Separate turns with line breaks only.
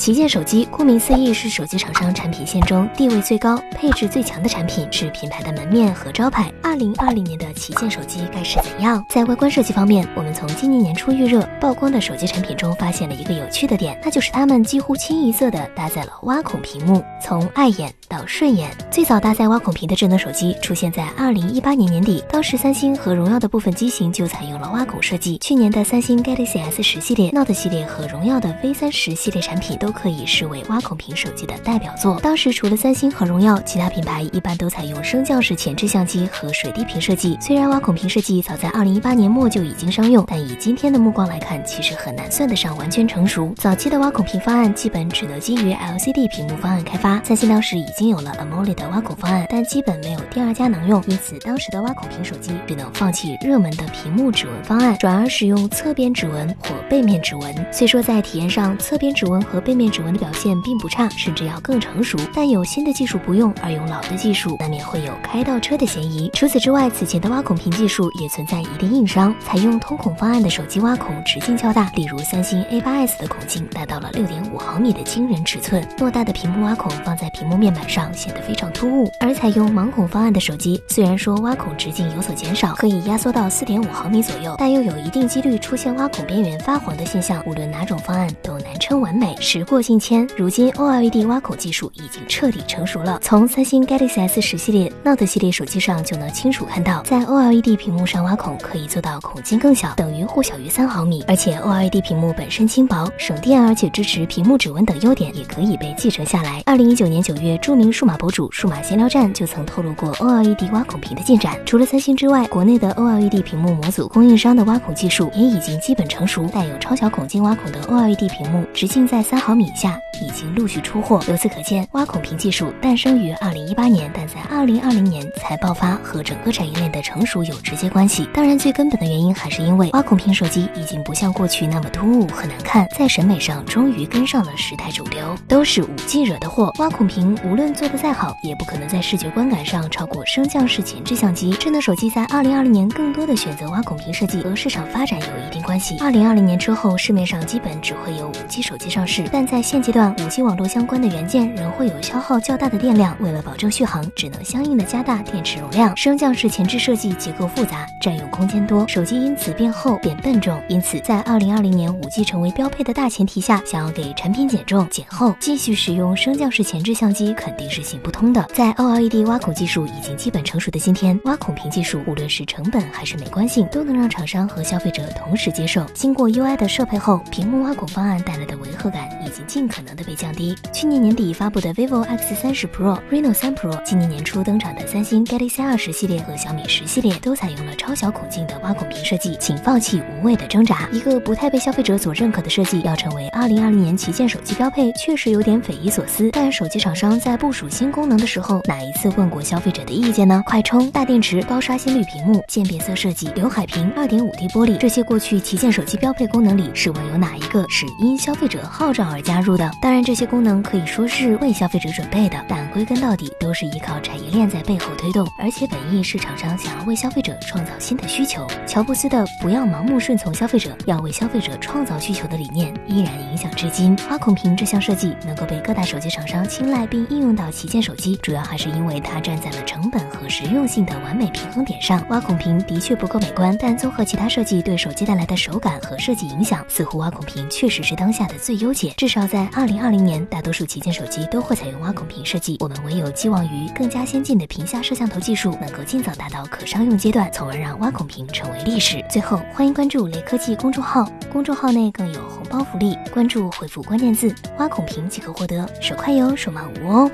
旗舰手机顾名思义是手机厂商产品线中地位最高、配置最强的产品，是品牌的门面和招牌。二零二零年的旗舰手机该是怎样？在外观设计方面，我们从今年年初预热曝光的手机产品中发现了一个有趣的点，那就是它们几乎清一色的搭载了挖孔屏幕。从碍眼到顺眼，最早搭载挖孔屏的智能手机出现在二零一八年年底，当时三星和荣耀的部分机型就采用了挖孔设计。去年的三星 Galaxy S 十系列、Note 系列和荣耀的 V 三十系列产品。都可以视为挖孔屏手机的代表作。当时除了三星和荣耀，其他品牌一般都采用升降式前置相机和水滴屏设计。虽然挖孔屏设计早在二零一八年末就已经商用，但以今天的目光来看，其实很难算得上完全成熟。早期的挖孔屏方案基本只能基于 LCD 屏幕方案开发。三星当时已经有了 AMOLED 的挖孔方案，但基本没有第二家能用，因此当时的挖孔屏手机只能放弃热门的屏幕指纹方案，转而使用侧边指纹或背面指纹。虽说在体验上，侧边指纹和背背面指纹的表现并不差，甚至要更成熟。但有新的技术不用，而用老的技术，难免会有开倒车的嫌疑。除此之外，此前的挖孔屏技术也存在一定硬伤。采用通孔方案的手机挖孔直径较大，例如三星 A8s 的孔径达到了六点五毫米的惊人尺寸，偌大的屏幕挖孔放在屏幕面板上显得非常突兀。而采用盲孔方案的手机，虽然说挖孔直径有所减少，可以压缩到四点五毫米左右，但又有一定几率出现挖孔边缘发黄的现象。无论哪种方案都难称完美。过境迁，如今 OLED 挖孔技术已经彻底成熟了。从三星 Galaxy S 十系列、Note 系列手机上就能清楚看到，在 OLED 屏幕上挖孔可以做到孔径更小，等于或小于三毫米。而且 OLED 屏幕本身轻薄、省电，而且支持屏幕指纹等优点，也可以被继承下来。二零一九年九月，著名数码博主数码闲聊站就曾透露过 OLED 挖孔屏的进展。除了三星之外，国内的 OLED 屏幕模组供应商的挖孔技术也已经基本成熟。带有超小孔径挖孔的 OLED 屏幕，直径在三毫米以下。已经陆续出货，由此可见，挖孔屏技术诞生于二零一八年，但在二零二零年才爆发，和整个产业链的成熟有直接关系。当然，最根本的原因还是因为挖孔屏手机已经不像过去那么突兀和难看，在审美上终于跟上了时代主流。都是五 G 惹的祸，挖孔屏无论做得再好，也不可能在视觉观感上超过升降式前置相机。智能手机在二零二零年更多的选择挖孔屏设计，和市场发展有一定关系。二零二零年之后，市面上基本只会有五 G 手机上市，但在现阶段，五 G 网络相关的元件仍会有消耗较大的电量，为了保证续航，只能相应的加大电池容量。升降式前置设计结构复杂，占用空间多，手机因此变厚变笨重。因此，在二零二零年五 G 成为标配的大前提下，想要给产品减重减厚，继续使用升降式前置相机肯定是行不通的。在 OLED 挖孔技术已经基本成熟的今天，挖孔屏技术无论是成本还是美观性，都能让厂商和消费者同时接受。经过 UI 的设配后，屏幕挖孔方案带来的违和感已经尽可能的被降低。去年年底发布的 vivo X 三十 Pro、Reno 三 Pro，今年年初登场的三星 Galaxy 二十系列和小米十系列，都采用了超小孔径的挖孔屏设计，请放弃无谓的挣扎。一个不太被消费者所认可的设计，要成为二零二零年旗舰手机标配，确实有点匪夷所思。但手机厂商在部署新功能的时候，哪一次问过消费者的意见呢？快充、大电池、高刷新率屏幕、渐变色设计、刘海屏、二点五 D 玻璃，这些过去旗舰手机标配功能里，试问有哪一个是因消费者号召而加入的？当然，这些功能。可以说是为消费者准备的，但归根到底都是依靠产业链在背后推动，而且本意是厂商想要为消费者创造新的需求。乔布斯的“不要盲目顺从消费者，要为消费者创造需求”的理念依然影响至今。挖孔屏这项设计能够被各大手机厂商青睐并应用到旗舰手机，主要还是因为它站在了成本和实用性的完美平衡点上。挖孔屏的确不够美观，但综合其他设计对手机带来的手感和设计影响，似乎挖孔屏确实是当下的最优解。至少在二零二零年，大多数旗舰手机都会采用挖孔屏设计，我们唯有寄望于更加先进的屏下摄像头技术能够尽早达到可商用阶段，从而让挖孔屏成为历史。最后，欢迎关注雷科技公众号，公众号内更有红包福利，关注回复关键字“挖孔屏”即可获得，手快有，手慢无哦。